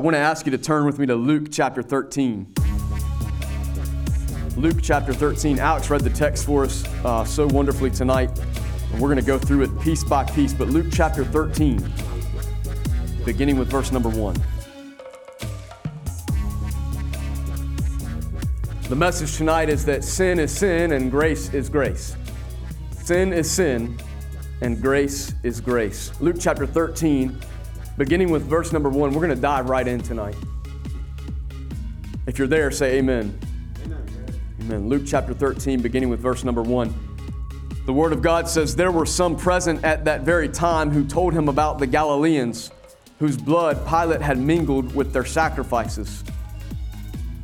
I want to ask you to turn with me to Luke chapter 13. Luke chapter 13. Alex read the text for us uh, so wonderfully tonight. And we're going to go through it piece by piece. But Luke chapter 13, beginning with verse number 1. The message tonight is that sin is sin and grace is grace. Sin is sin and grace is grace. Luke chapter 13, beginning with verse number 1. We're going to dive right in tonight. If you're there, say amen. Amen. Amen. Luke chapter 13, beginning with verse number 1. The Word of God says, There were some present at that very time who told him about the Galileans, whose blood Pilate had mingled with their sacrifices.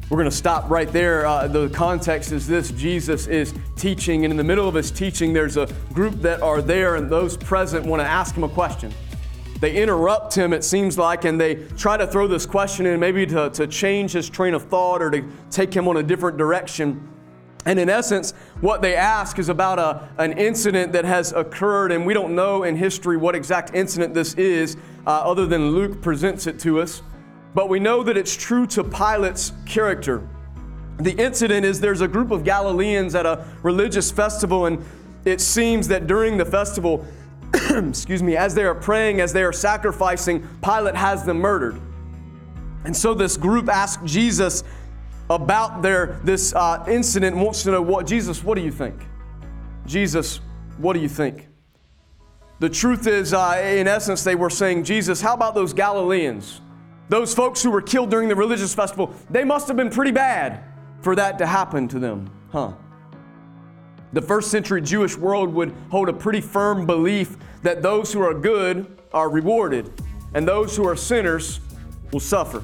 We're going to stop right there. Uh, the context is this Jesus is teaching, and in the middle of his teaching, there's a group that are there, and those present want to ask him a question. They interrupt him, it seems like, and they try to throw this question in, maybe to, to change his train of thought or to take him on a different direction. And in essence, what they ask is about a, an incident that has occurred, and we don't know in history what exact incident this is, uh, other than Luke presents it to us but we know that it's true to Pilate's character. The incident is there's a group of Galileans at a religious festival, and it seems that during the festival, excuse me, as they are praying, as they are sacrificing, Pilate has them murdered. And so this group asks Jesus about their this uh, incident wants to know what Jesus, what do you think? Jesus, what do you think? The truth is, uh, in essence, they were saying, Jesus, how about those Galileans? Those folks who were killed during the religious festival, they must have been pretty bad for that to happen to them, huh? The first century Jewish world would hold a pretty firm belief that those who are good are rewarded and those who are sinners will suffer.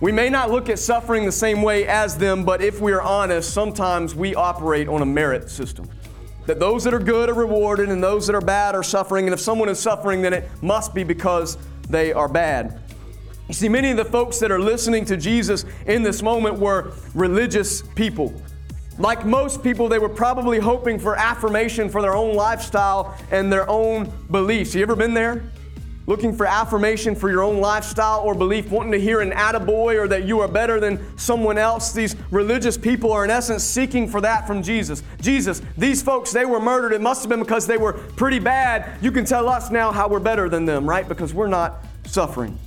We may not look at suffering the same way as them, but if we are honest, sometimes we operate on a merit system. That those that are good are rewarded and those that are bad are suffering, and if someone is suffering, then it must be because they are bad. You see, many of the folks that are listening to Jesus in this moment were religious people. Like most people, they were probably hoping for affirmation for their own lifestyle and their own beliefs. You ever been there? Looking for affirmation for your own lifestyle or belief, wanting to hear an attaboy or that you are better than someone else. These religious people are, in essence, seeking for that from Jesus. Jesus, these folks, they were murdered. It must have been because they were pretty bad. You can tell us now how we're better than them, right? Because we're not suffering.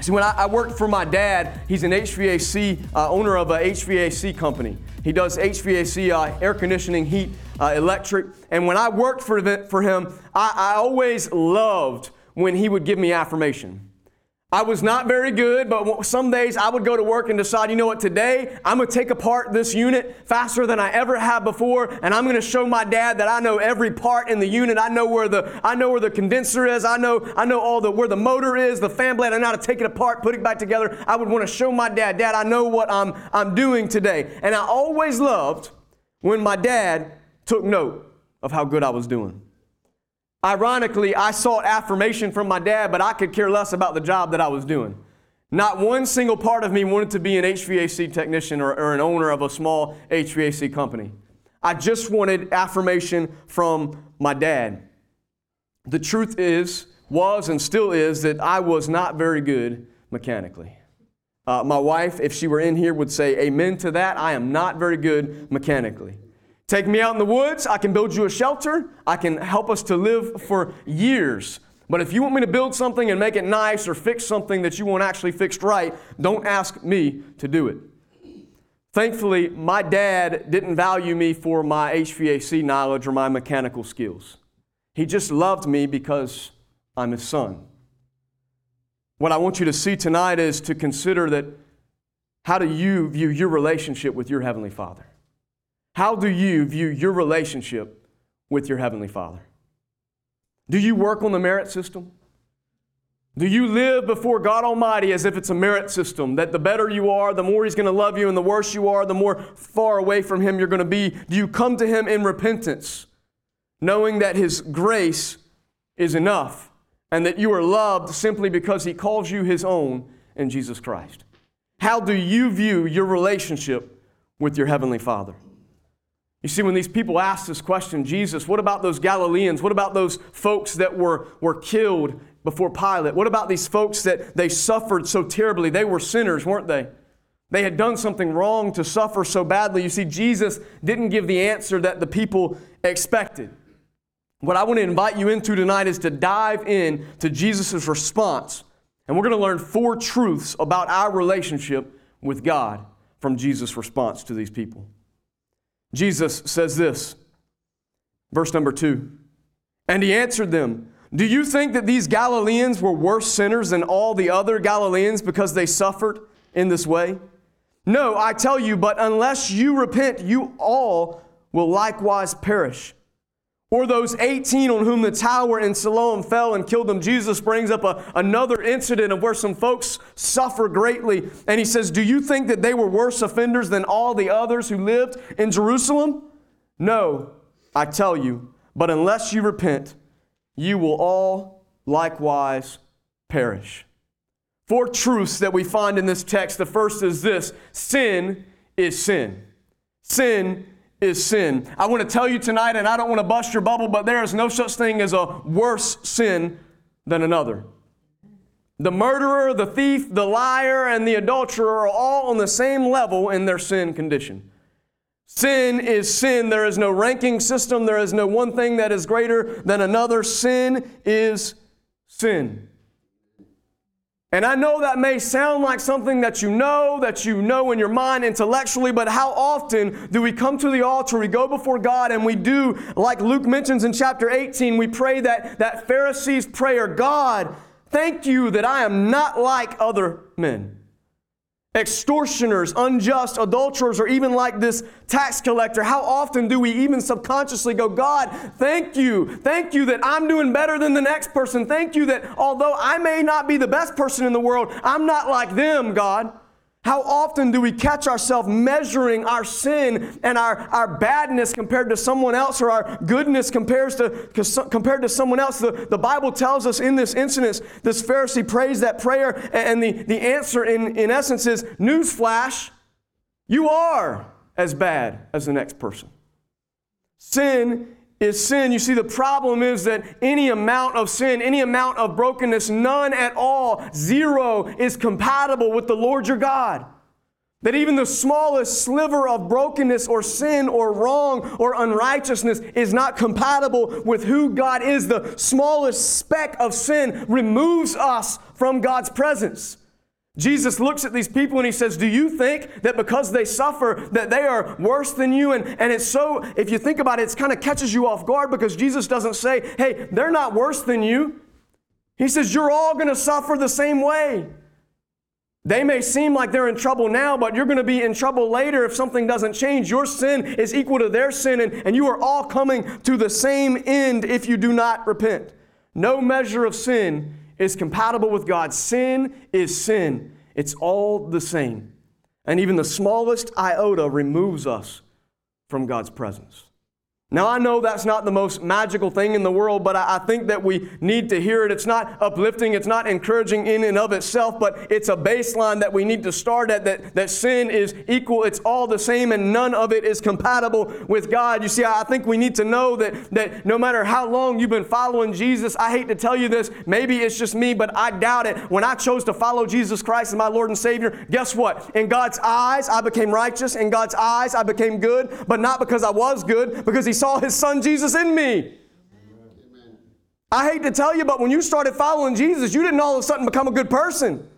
See, when I, I, worked for my dad, he's an HVAC uh, owner of a HVAC company. He does HVAC, uh, air conditioning, heat, uh, electric. And when I worked for, for him, I, I always loved when he would give me affirmation. I was not very good, but some days I would go to work and decide, you know what, today I'm going to take apart this unit faster than I ever have before, and I'm going to show my dad that I know every part in the unit. I know where the I know where the condenser is. I know I know all the where the motor is, the fan blade. I know how to take it apart, put it back together. I would want to show my dad, Dad, I know what I'm I'm doing today. And I always loved when my dad took note of how good I was doing. Ironically, I sought affirmation from my dad, but I could care less about the job that I was doing. Not one single part of me wanted to be an HVAC technician or, or, an owner of a small HVAC company. I just wanted affirmation from my dad. The truth is, was, and still is that I was not very good mechanically. Uh, my wife, if she were in here, would say amen to that. I am not very good mechanically. Take me out in the woods, I can build you a shelter, I can help us to live for years. But if you want me to build something and make it nice or fix something that you want actually fixed right, don't ask me to do it. Thankfully, my dad didn't value me for my HVAC knowledge or my mechanical skills. He just loved me because I'm his son. What I want you to see tonight is to consider that how do you view your relationship with your Heavenly Father? How do you view your relationship with your Heavenly Father? Do you work on the merit system? Do you live before God Almighty as if it's a merit system, that the better you are, the more He's going to love you, and the worse you are, the more far away from Him you're going to be? Do you come to Him in repentance, knowing that His grace is enough and that you are loved simply because He calls you His own in Jesus Christ? How do you view your relationship with your Heavenly Father? You see, when these people asked this question, Jesus, what about those Galileans? What about those folks that were, were killed before Pilate? What about these folks that they suffered so terribly? They were sinners, weren't they? They had done something wrong to suffer so badly. You see, Jesus didn't give the answer that the people expected. What I want to invite you into tonight is to dive in to Jesus' response. And we're going to learn four truths about our relationship with God from Jesus' response to these people. Jesus says this, verse number two. And he answered them, Do you think that these Galileans were worse sinners than all the other Galileans because they suffered in this way? No, I tell you, but unless you repent, you all will likewise perish. Or those 18 on whom the tower in Siloam fell and killed them. Jesus brings up a, another incident of where some folks suffer greatly. And he says, Do you think that they were worse offenders than all the others who lived in Jerusalem? No, I tell you, but unless you repent, you will all likewise perish. Four truths that we find in this text. The first is this sin is sin. Sin is sin. I want to tell you tonight, and I don't want to bust your bubble, but there is no such thing as a worse sin than another. The murderer, the thief, the liar, and the adulterer are all on the same level in their sin condition. Sin is sin. There is no ranking system. There is no one thing that is greater than another. Sin is sin. And I know that may sound like something that you know, that you know in your mind intellectually, but how often do we come to the altar, we go before God, and we do, like Luke mentions in chapter 18, we pray that, that Pharisee's prayer God, thank you that I am not like other men extortioners, unjust, adulterers, or even like this tax collector, how often do we even subconsciously go, God, thank you. Thank you that I'm doing better than the next person. Thank you that although I may not be the best person in the world, I'm not like them, God. How often do we catch ourselves measuring our sin and our, our badness compared to someone else or our goodness compares to, compared to someone else? The, the Bible tells us in this incident, this Pharisee prays that prayer, and the, the answer in, in essence is newsflash, you are as bad as the next person. Sin is sin. You see, the problem is that any amount of sin, any amount of brokenness, none at all, zero, is compatible with the Lord your God. That even the smallest sliver of brokenness or sin or wrong or unrighteousness is not compatible with who God is. The smallest speck of sin removes us from God's presence. Jesus looks at these people and he says, Do you think that because they suffer that they are worse than you? And, and it's so, if you think about it, it kind of catches you off guard because Jesus doesn't say, Hey, they're not worse than you. He says, You're all going to suffer the same way. They may seem like they're in trouble now, but you're going to be in trouble later if something doesn't change. Your sin is equal to their sin, and, and you are all coming to the same end if you do not repent. No measure of sin is compatible with God. Sin is sin, it's all the same. And even the smallest iota removes us from God's presence. Now, I know that's not the most magical thing in the world, but I, think that we need to hear it. It's not uplifting, it's not encouraging in and of itself, but it's a baseline that we need to start at that, that sin is equal, it's all the same, and none of it is compatible with God. You see, I think we need to know that, that no matter how long you've been following Jesus, I hate to tell you this, maybe it's just me, but I doubt it. When I chose to follow Jesus Christ as my Lord and Savior, guess what? In God's eyes, I became righteous. In God's eyes, I became good, but not because I was good, because He saw his son Jesus in me. I hate to tell you, but when you started following Jesus, you didn't all of a sudden become a good person.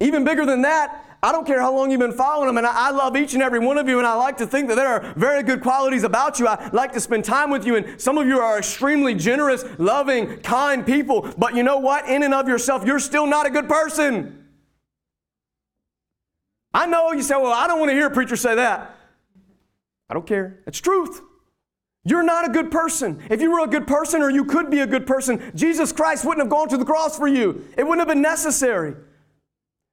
Even bigger than that, I don't care how long you've been following him, and I, I, love each and every one of you, and I like to think that there are very good qualities about you. I like to spend time with you, and some of you are extremely generous, loving, kind people. But you know what? In and of yourself, you're still not a good person. I know you say, well, I don't want to hear a preacher say that. I don't care. It's truth. You're not a good person. If you were a good person or you could be a good person, Jesus Christ wouldn't have gone to the cross for you. It wouldn't have been necessary.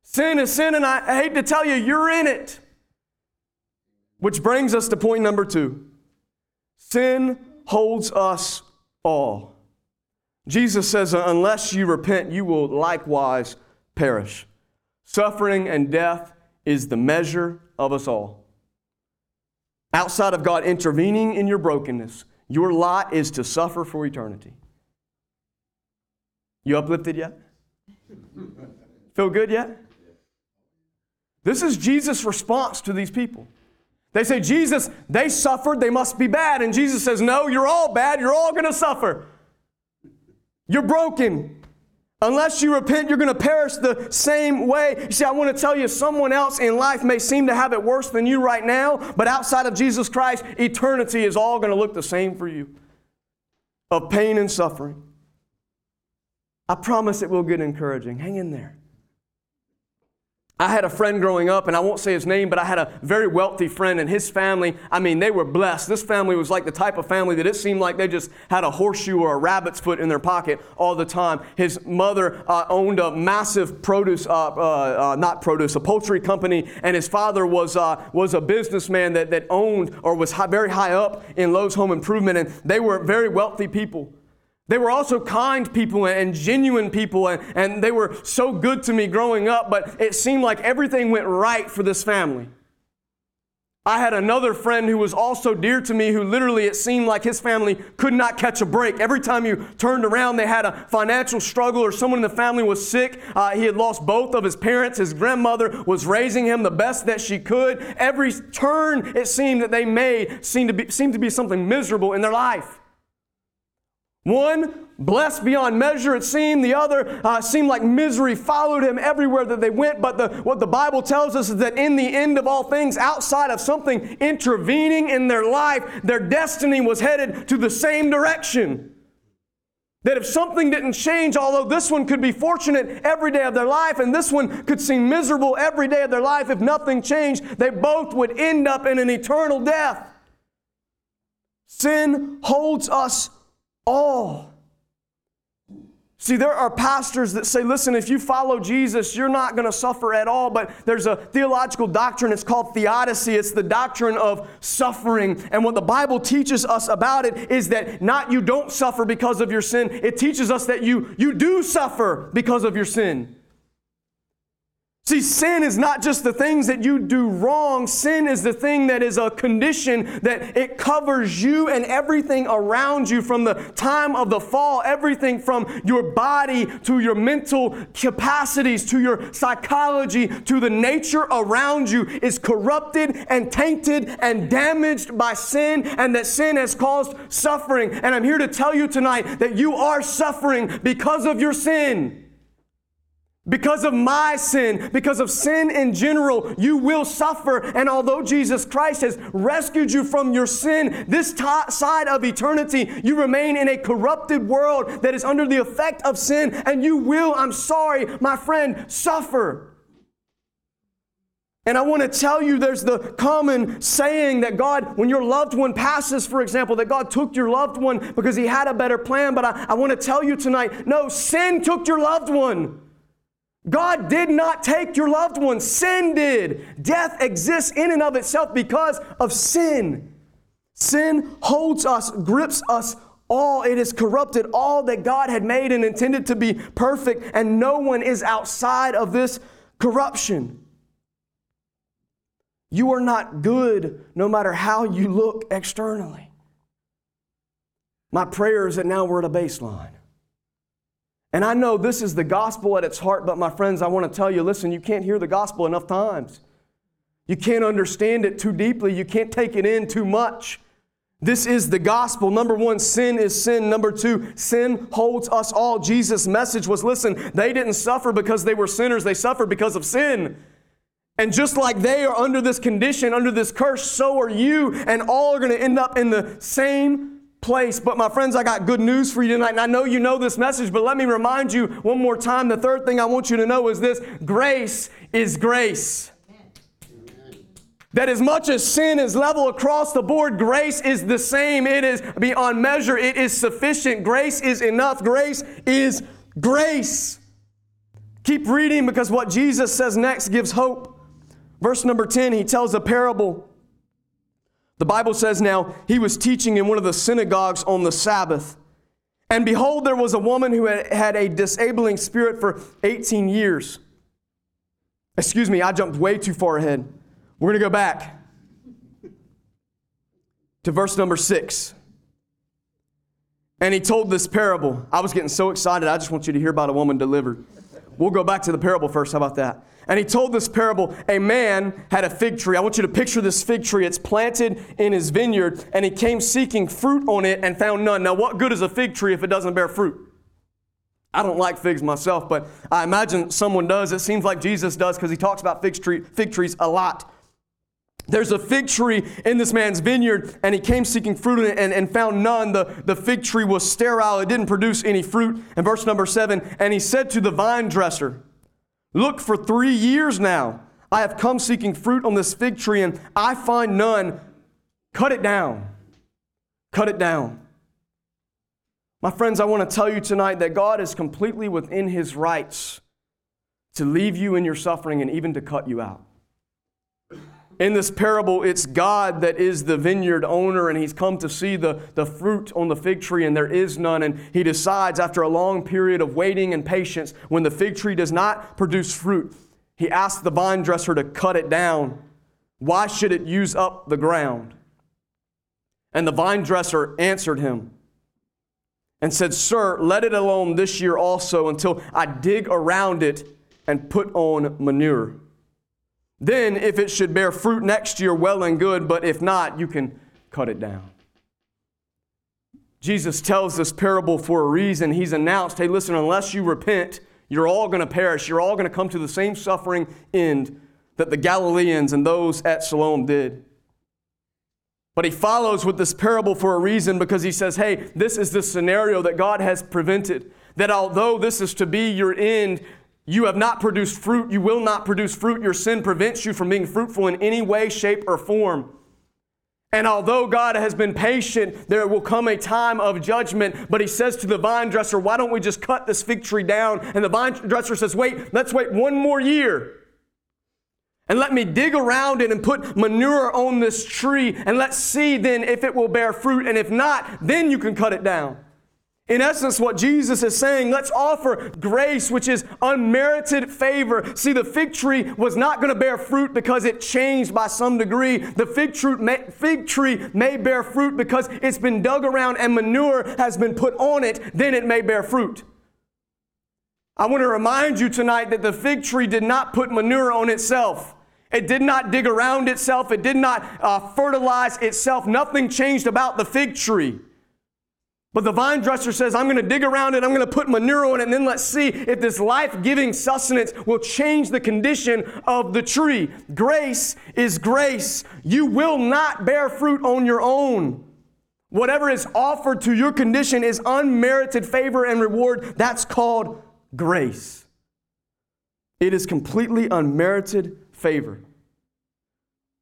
Sin is sin, and I, hate to tell you, you're in it. Which brings us to point number two sin holds us all. Jesus says, unless you repent, you will likewise perish. Suffering and death is the measure of us all. Outside of God intervening in your brokenness, your lot is to suffer for eternity. You uplifted yet? Feel good yet? This is Jesus' response to these people. They say, Jesus, they suffered, they must be bad. And Jesus says, No, you're all bad, you're all gonna suffer. You're broken. Unless you repent, you're going to perish the same way. You see, I want to tell you, someone else in life may seem to have it worse than you right now, but outside of Jesus Christ, eternity is all going to look the same for you of pain and suffering. I promise it will get encouraging. Hang in there. I had a friend growing up, and I won't say his name, but I had a very wealthy friend, and his family, I mean, they were blessed. This family was like the type of family that it seemed like they just had a horseshoe or a rabbit's foot in their pocket all the time. His mother uh, owned a massive produce, uh, uh, uh not produce, a poultry company, and his father was, uh, was a businessman that, that owned or was high, very high up in Lowe's Home Improvement, and they were very wealthy people. They were also kind people and genuine people, and, and they were so good to me growing up, but it seemed like everything went right for this family. I had another friend who was also dear to me who literally it seemed like his family could not catch a break. Every time you turned around, they had a financial struggle or someone in the family was sick. Uh, he had lost both of his parents. His grandmother was raising him the best that she could. Every turn it seemed that they made seemed to be, seemed to be something miserable in their life. One, blessed beyond measure, it seemed. The other uh, seemed like misery followed him everywhere that they went. But the, what the Bible tells us is that in the end of all things, outside of something intervening in their life, their destiny was headed to the same direction. That if something didn't change, although this one could be fortunate every day of their life and this one could seem miserable every day of their life, if nothing changed, they both would end up in an eternal death. Sin holds us all. See, there are pastors that say, listen, if you follow Jesus, you're not going to suffer at all. But there's a theological doctrine, it's called theodicy. It's the doctrine of suffering. And what the Bible teaches us about it is that not you don't suffer because of your sin, it teaches us that you, you do suffer because of your sin. See, sin is not just the things that you do wrong. Sin is the thing that is a condition that it covers you and everything around you from the time of the fall, everything from your body to your mental capacities to your psychology to the nature around you is corrupted and tainted and damaged by sin, and that sin has caused suffering. And I'm here to tell you tonight that you are suffering because of your sin. Because of my sin, because of sin in general, you will suffer. And although Jesus Christ has rescued you from your sin, this t- side of eternity, you remain in a corrupted world that is under the effect of sin, and you will, I'm sorry, my friend, suffer. And I want to tell you there's the common saying that God, when your loved one passes, for example, that God took your loved one because he had a better plan. But I, I want to tell you tonight no, sin took your loved one. God did not take your loved one, sin did. Death exists in and of itself because of sin. Sin holds us, grips us all. It has corrupted all that God had made and intended to be perfect, and no one is outside of this corruption. You are not good no matter how you look externally. My prayer is that now we're at a baseline. And I know this is the gospel at its heart, but my friends, I want to tell you listen, you can't hear the gospel enough times. You can't understand it too deeply. You can't take it in too much. This is the gospel. Number one, sin is sin. Number two, sin holds us all. Jesus' message was listen, they didn't suffer because they were sinners, they suffered because of sin. And just like they are under this condition, under this curse, so are you, and all are going to end up in the same place. But my friends, I got good news for you tonight. And I know you know this message, but let me remind you one more time. The third thing I want you to know is this grace is grace. That as much as sin is level across the board, grace is the same. It is beyond measure. It is sufficient. Grace is enough. Grace is grace. Keep reading because what Jesus says next gives hope. Verse number 10, he tells a parable the Bible says now, he was teaching in one of the synagogues on the Sabbath. And behold, there was a woman who had, had a disabling spirit for 18 years. Excuse me, I jumped way too far ahead. We're going to go back to verse number 6. And he told this parable. I was getting so excited, I just want you to hear about a woman delivered. We'll go back to the parable first. How about that? And he told this parable a man had a fig tree. I want you to picture this fig tree. It's planted in his vineyard, and he came seeking fruit on it and found none. Now, what good is a fig tree if it doesn't bear fruit? I don't like figs myself, but I imagine someone does. It seems like Jesus does because he talks about fig, tree, fig trees a lot. There's a fig tree in this man's vineyard, and he came seeking fruit in it and, and found none. The, the fig tree was sterile, it didn't produce any fruit. And verse number seven, and he said to the vine dresser, Look, for three years now, I have come seeking fruit on this fig tree, and I find none. Cut it down. Cut it down. My friends, I want to tell you tonight that God is completely within his rights to leave you in your suffering and even to cut you out. In this parable, it's God that is the vineyard owner, and he's come to see the, the fruit on the fig tree, and there is none. And he decides, after a long period of waiting and patience, when the fig tree does not produce fruit, he asks the vine dresser to cut it down. Why should it use up the ground? And the vine dresser answered him and said, Sir, let it alone this year also until I dig around it and put on manure. Then, if it should bear fruit next year, well and good, but if not, you can cut it down. Jesus tells this parable for a reason. He's announced, hey, listen, unless you repent, you're all going to perish. You're all going to come to the same suffering end that the Galileans and those at Siloam did. But he follows with this parable for a reason because he says, hey, this is the scenario that God has prevented. That although this is to be your end, you have not produced fruit. You will not produce fruit. Your sin prevents you from being fruitful in any way, shape, or form. And although God has been patient, there will come a time of judgment. But he says to the vine dresser, Why don't we just cut this fig tree down? And the vine dresser says, Wait, let's wait one more year. And let me dig around it and put manure on this tree. And let's see then if it will bear fruit. And if not, then you can cut it down. In essence, what Jesus is saying, let's offer grace, which is unmerited favor. See, the fig tree was not going to bear fruit because it changed by some degree. The fig tree, may, fig tree may bear fruit because it's been dug around and manure has been put on it, then it may bear fruit. I want to remind you tonight that the fig tree did not put manure on itself. It did not dig around itself. It did not uh, fertilize itself. Nothing changed about the fig tree. But the vine dresser says, I'm going to dig around it, I'm going to put manure on it, and then let's see if this life giving sustenance will change the condition of the tree. Grace is grace. You will not bear fruit on your own. Whatever is offered to your condition is unmerited favor and reward. That's called grace. It is completely unmerited favor.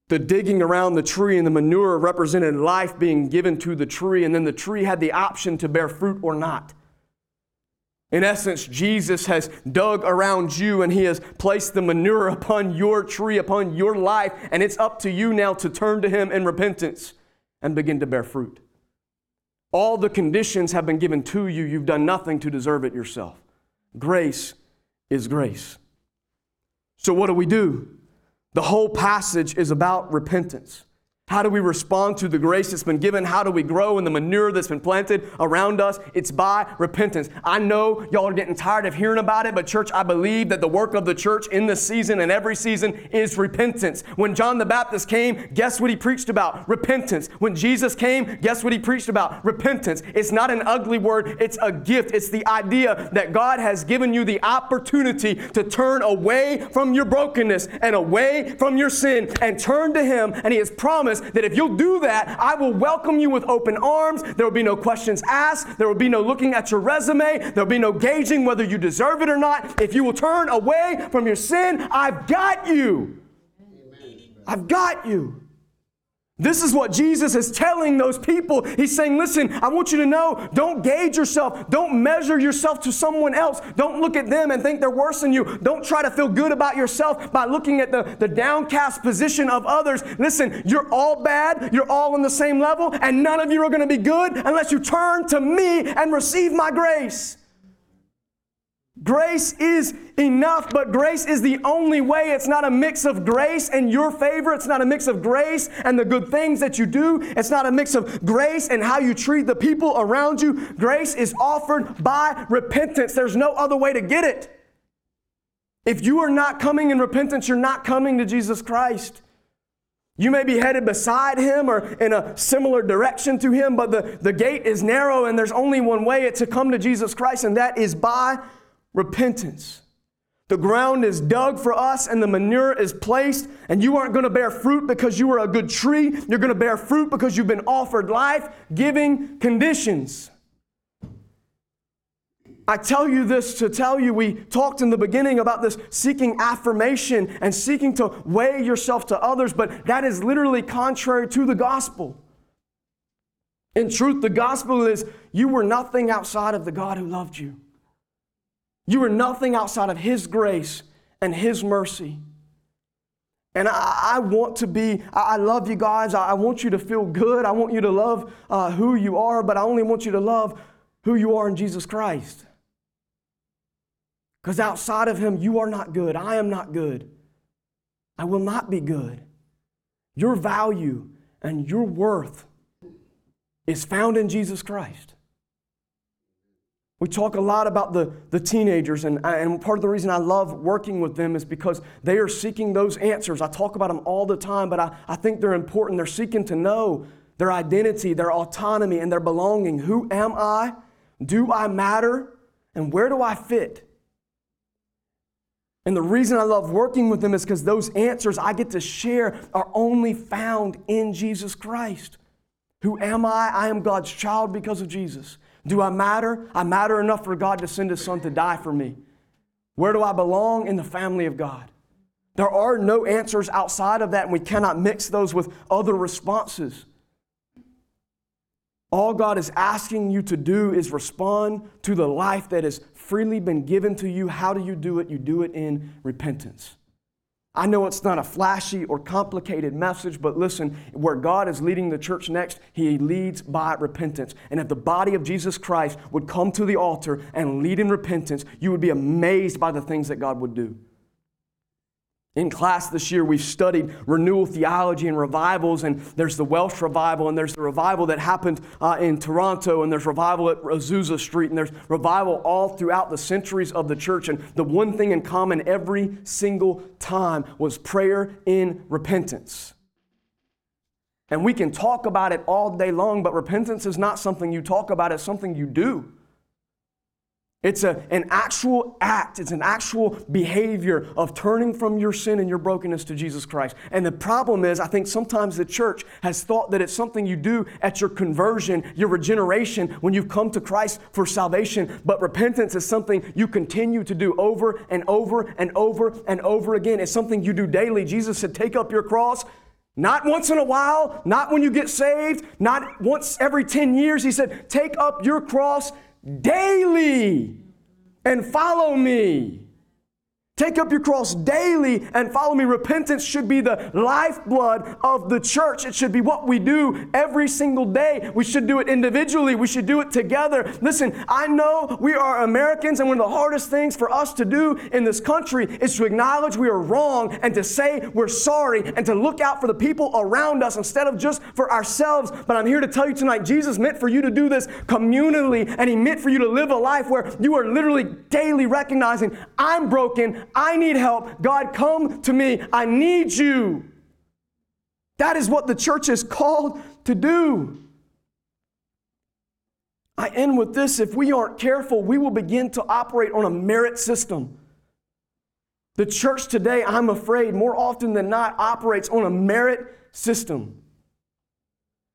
The digging around the tree and the manure represented life being given to the tree, and then the tree had the option to bear fruit or not. In essence, Jesus has dug around you and he has placed the manure upon your tree, upon your life, and it's up to you now to turn to him in repentance and begin to bear fruit. All the conditions have been given to you. You've done nothing to deserve it yourself. Grace is grace. So, what do we do? The whole passage is about repentance. How do we respond to the grace that's been given? How do we grow in the manure that's been planted around us? It's by repentance. I know y'all are getting tired of hearing about it, but church, I believe that the work of the church in this season and every season is repentance. When John the Baptist came, guess what he preached about? Repentance. When Jesus came, guess what he preached about? Repentance. It's not an ugly word, it's a gift. It's the idea that God has given you the opportunity to turn away from your brokenness and away from your sin and turn to Him, and He has promised that if you'll do that, I will welcome you with open arms. There will be no questions asked. There will be no looking at your resume. There will be no gauging whether you deserve it or not. If you will turn away from your sin, I've got you. I've got you. This is what Jesus is telling those people. He's saying, Listen, I want you to know, don't gauge yourself. Don't measure yourself to someone else. Don't look at them and think they're worse than you. Don't try to feel good about yourself by looking at the, the downcast position of others. Listen, you're all bad. You're all on the same level, and none of you are going to be good unless you turn to me and receive my grace. Grace is enough, but grace is the only way. It's not a mix of grace and your favor. It's not a mix of grace and the good things that you do. It's not a mix of grace and how you treat the people around you. Grace is offered by repentance. There's no other way to get it. If you are not coming in repentance, you're not coming to Jesus Christ. You may be headed beside him or in a similar direction to him, but the, the gate is narrow and there's only one way to come to Jesus Christ, and that is by repentance. The ground is dug for us and the manure is placed, and you aren't going to bear fruit because you are a good tree. You're going to bear fruit because you've been offered life giving conditions. I tell you this to tell you, we talked in the beginning about this seeking affirmation and seeking to weigh yourself to others, but that is literally contrary to the gospel. In truth, the gospel is you were nothing outside of the God who loved you. You are nothing outside of His grace and His mercy. And I, I want to be, I, I love you guys. I, I, want you to feel good. I want you to love uh, who you are, but I only want you to love who you are in Jesus Christ. Because outside of Him, you are not good. I am not good. I will not be good. Your value and your worth is found in Jesus Christ. We talk a lot about the, the teenagers, and, and part of the reason I love working with them is because they are seeking those answers. I talk about them all the time, but I, I think they're important. They're seeking to know their identity, their autonomy, and their belonging. Who am I? Do I matter? And where do I fit? And the reason I love working with them is because those answers I get to share are only found in Jesus Christ. Who am I? I am God's child because of Jesus. Do I matter? I matter enough for God to send His Son to die for me. Where do I belong? In the family of God. There are no answers outside of that, and we cannot mix those with other responses. All God is asking you to do is respond to the life that has freely been given to you. How do you do it? You do it in repentance. I know it's not a flashy or complicated message, but listen, where God is leading the church next, He leads by repentance. And if the body of Jesus Christ would come to the altar and lead in repentance, you would be amazed by the things that God would do. In class this year, we've studied renewal theology and revivals, and there's the Welsh revival, and there's the revival that happened uh, in Toronto, and there's revival at Azusa Street, and there's revival all throughout the centuries of the church. And the one thing in common every single time was prayer in repentance. And we can talk about it all day long, but repentance is not something you talk about, it's something you do. It's a, an actual act, it's an actual behavior of turning from your sin and your brokenness to Jesus Christ. And the problem is, I think sometimes the church has thought that it's something you do at your conversion, your regeneration, when you've come to Christ for salvation. But repentance is something you continue to do over and over and over and over again. It's something you do daily. Jesus said, Take up your cross. Not once in a while, not when you get saved, not once every 10 years. He said, Take up your cross daily and follow me. Take up your cross daily and follow me. Repentance should be the lifeblood of the church. It should be what we do every single day. We should do it individually. We should do it together. Listen, I know we are Americans, and one of the hardest things for us to do in this country is to acknowledge we are wrong and to say we're sorry and to look out for the people around us instead of just for ourselves. But I'm here to tell you tonight Jesus meant for you to do this communally, and He meant for you to live a life where you are literally daily recognizing I'm broken. I need help. God, come to me. I need you. That is what the church is called to do. I end with this. If we aren't careful, we will begin to operate on a merit system. The church today, I'm afraid, more often than not, operates on a merit system.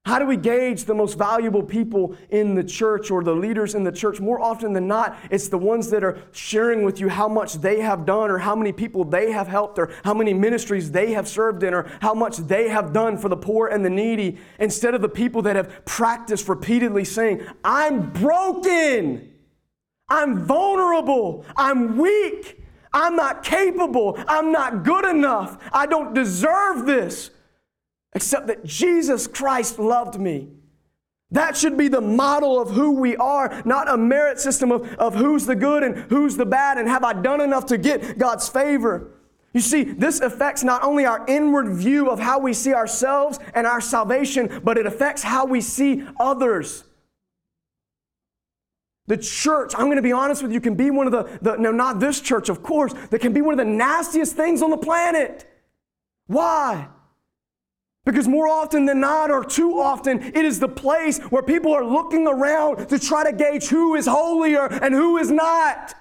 How do we gauge the most valuable people in the church or the leaders in the church? More often than not, it's the ones that are sharing with you how much they have done or how many people they have helped or how many ministries they have served in or how much they have done for the poor and the needy instead of the people that have practiced repeatedly saying, I'm broken, I'm vulnerable, I'm weak, I'm not capable, I'm not good enough, I don't deserve this except that Jesus Christ loved me. That should be the model of who we are, not a merit system of, of who's the good and who's the bad and have I done enough to get God's favor. You see, this affects not only our inward view of how we see ourselves and our salvation, but it affects how we see others. The church, I'm going to be honest with you, can be one of the, the, no, not this church, of course, that can be one of the nastiest things on the planet. Why? Because more often than not, or too often, it is the place where people are looking around to try to gauge who is holier and who is not.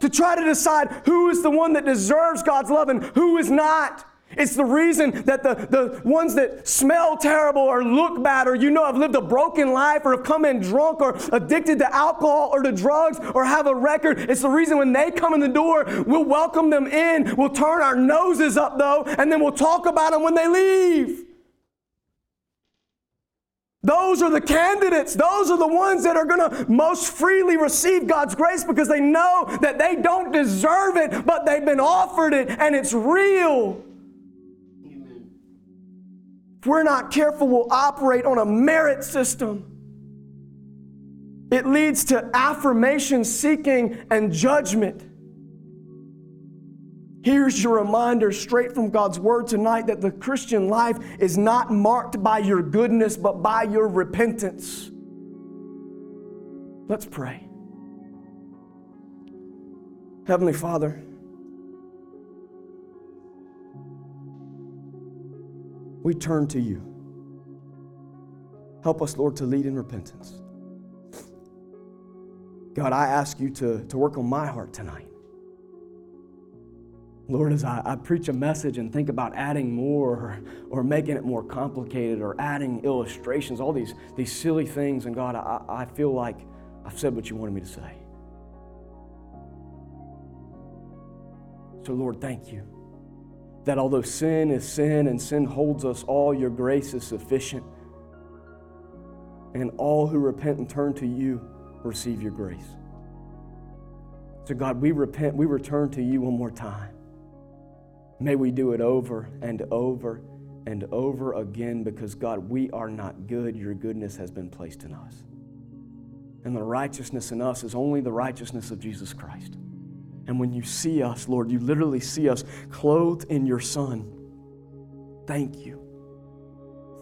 To try to decide who is the one that deserves God's love and who is not. It's the reason that the, the ones that smell terrible or look bad or you know have lived a broken life or have come in drunk or addicted to alcohol or to drugs or have a record, it's the reason when they come in the door, we'll welcome them in. We'll turn our noses up though, and then we'll talk about them when they leave. Those are the candidates. Those are the ones that are going to most freely receive God's grace because they know that they don't deserve it, but they've been offered it and it's real. If we're not careful, we'll operate on a merit system. It leads to affirmation seeking and judgment. Here's your reminder straight from God's word tonight that the Christian life is not marked by your goodness, but by your repentance. Let's pray. Heavenly Father, we turn to you. Help us, Lord, to lead in repentance. God, I ask you to, to work on my heart tonight. Lord, as I, I, preach a message and think about adding more or, or, making it more complicated or adding illustrations, all these, these silly things, and God, I, I feel like I've said what you wanted me to say. So, Lord, thank you that although sin is sin and sin holds us all, your grace is sufficient. And all who repent and turn to you receive your grace. So, God, we repent, we return to you one more time. May we do it over and over and over again because, God, we are not good. Your goodness has been placed in us. And the righteousness in us is only the righteousness of Jesus Christ. And when you see us, Lord, you literally see us clothed in your Son. Thank you.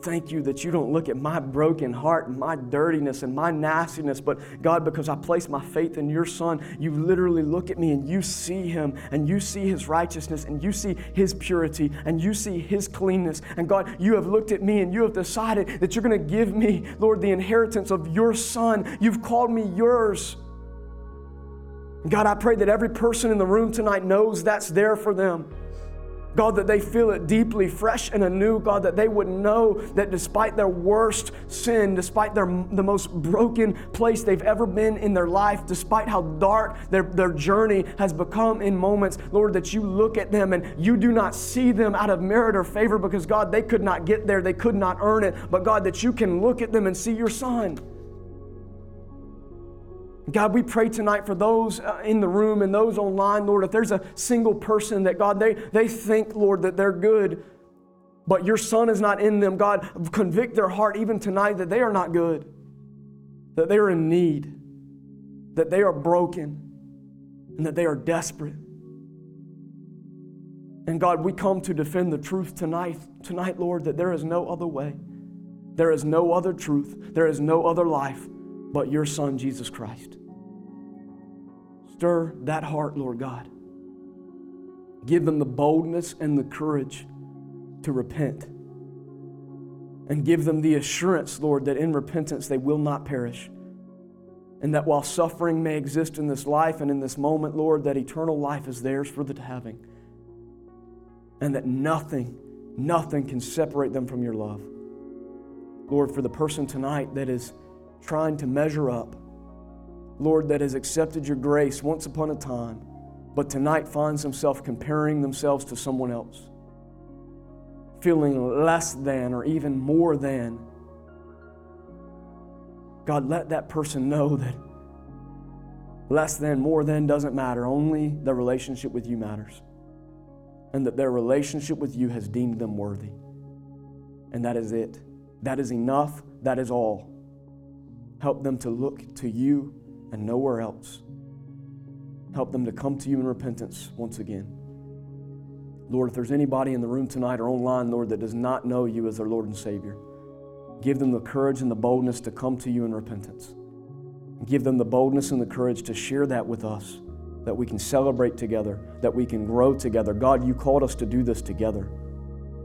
Thank you that you don't look at my broken heart and my dirtiness and my nastiness, but God, because I place my faith in your Son, you literally look at me and you see him and you see his righteousness and you see his purity and you see his cleanness. And God, you have looked at me and you have decided that you're going to give me, Lord, the inheritance of your Son. You've called me yours. God, I pray that every person in the room tonight knows that's there for them. God, that they feel it deeply, fresh and anew. God, that they would know that despite their worst sin, despite their, the most broken place they've ever been in their life, despite how dark their, their journey has become in moments, Lord, that you look at them and you do not see them out of merit or favor because, God, they could not get there, they could not earn it. But, God, that you can look at them and see your son. God, we pray tonight for those uh, in the room and those online, Lord, if there's a single person that, God, they, they think, Lord, that they're good, but your son is not in them, God, convict their heart even tonight that they are not good, that they are in need, that they are broken, and that they are desperate. And God, we come to defend the truth tonight, tonight, Lord, that there is no other way. There is no other truth. There is no other life but your Son, Jesus Christ. Stir that heart, Lord God. Give them the boldness and the courage to repent. And give them the assurance, Lord, that in repentance they will not perish. And that while suffering may exist in this life and in this moment, Lord, that eternal life is theirs for the having. And that nothing, nothing can separate them from your love. Lord, for the person tonight that is trying to measure up. Lord, that has accepted your grace once upon a time, but tonight finds himself comparing themselves to someone else, feeling less than or even more than. God, let that person know that less than, more than doesn't matter. Only the relationship with you matters. And that their relationship with you has deemed them worthy. And that is it. That is enough. That is all. Help them to look to you and nowhere else. Help them to come to you in repentance once again. Lord, if there's anybody in the room tonight or online, Lord, that does not know you as their Lord and Savior, give them the courage and the boldness to come to you in repentance. Give them the boldness and the courage to share that with us, that we can celebrate together, that we can grow together. God, you called us to do this together.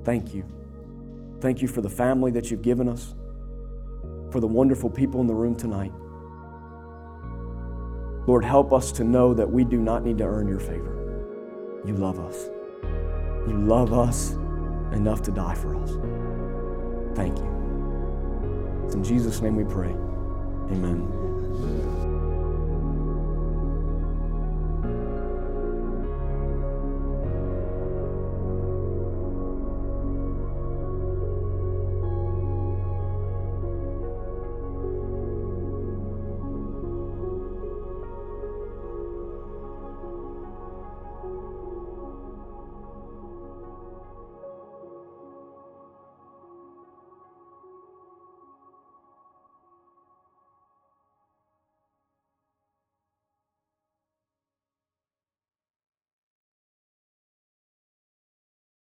Thank you. Thank you for the family that you've given us, for the wonderful people in the room tonight. Lord, help us to know that we do not need to earn your favor. You love us. You love us enough to die for us. Thank you. It's in Jesus' name we pray. Amen.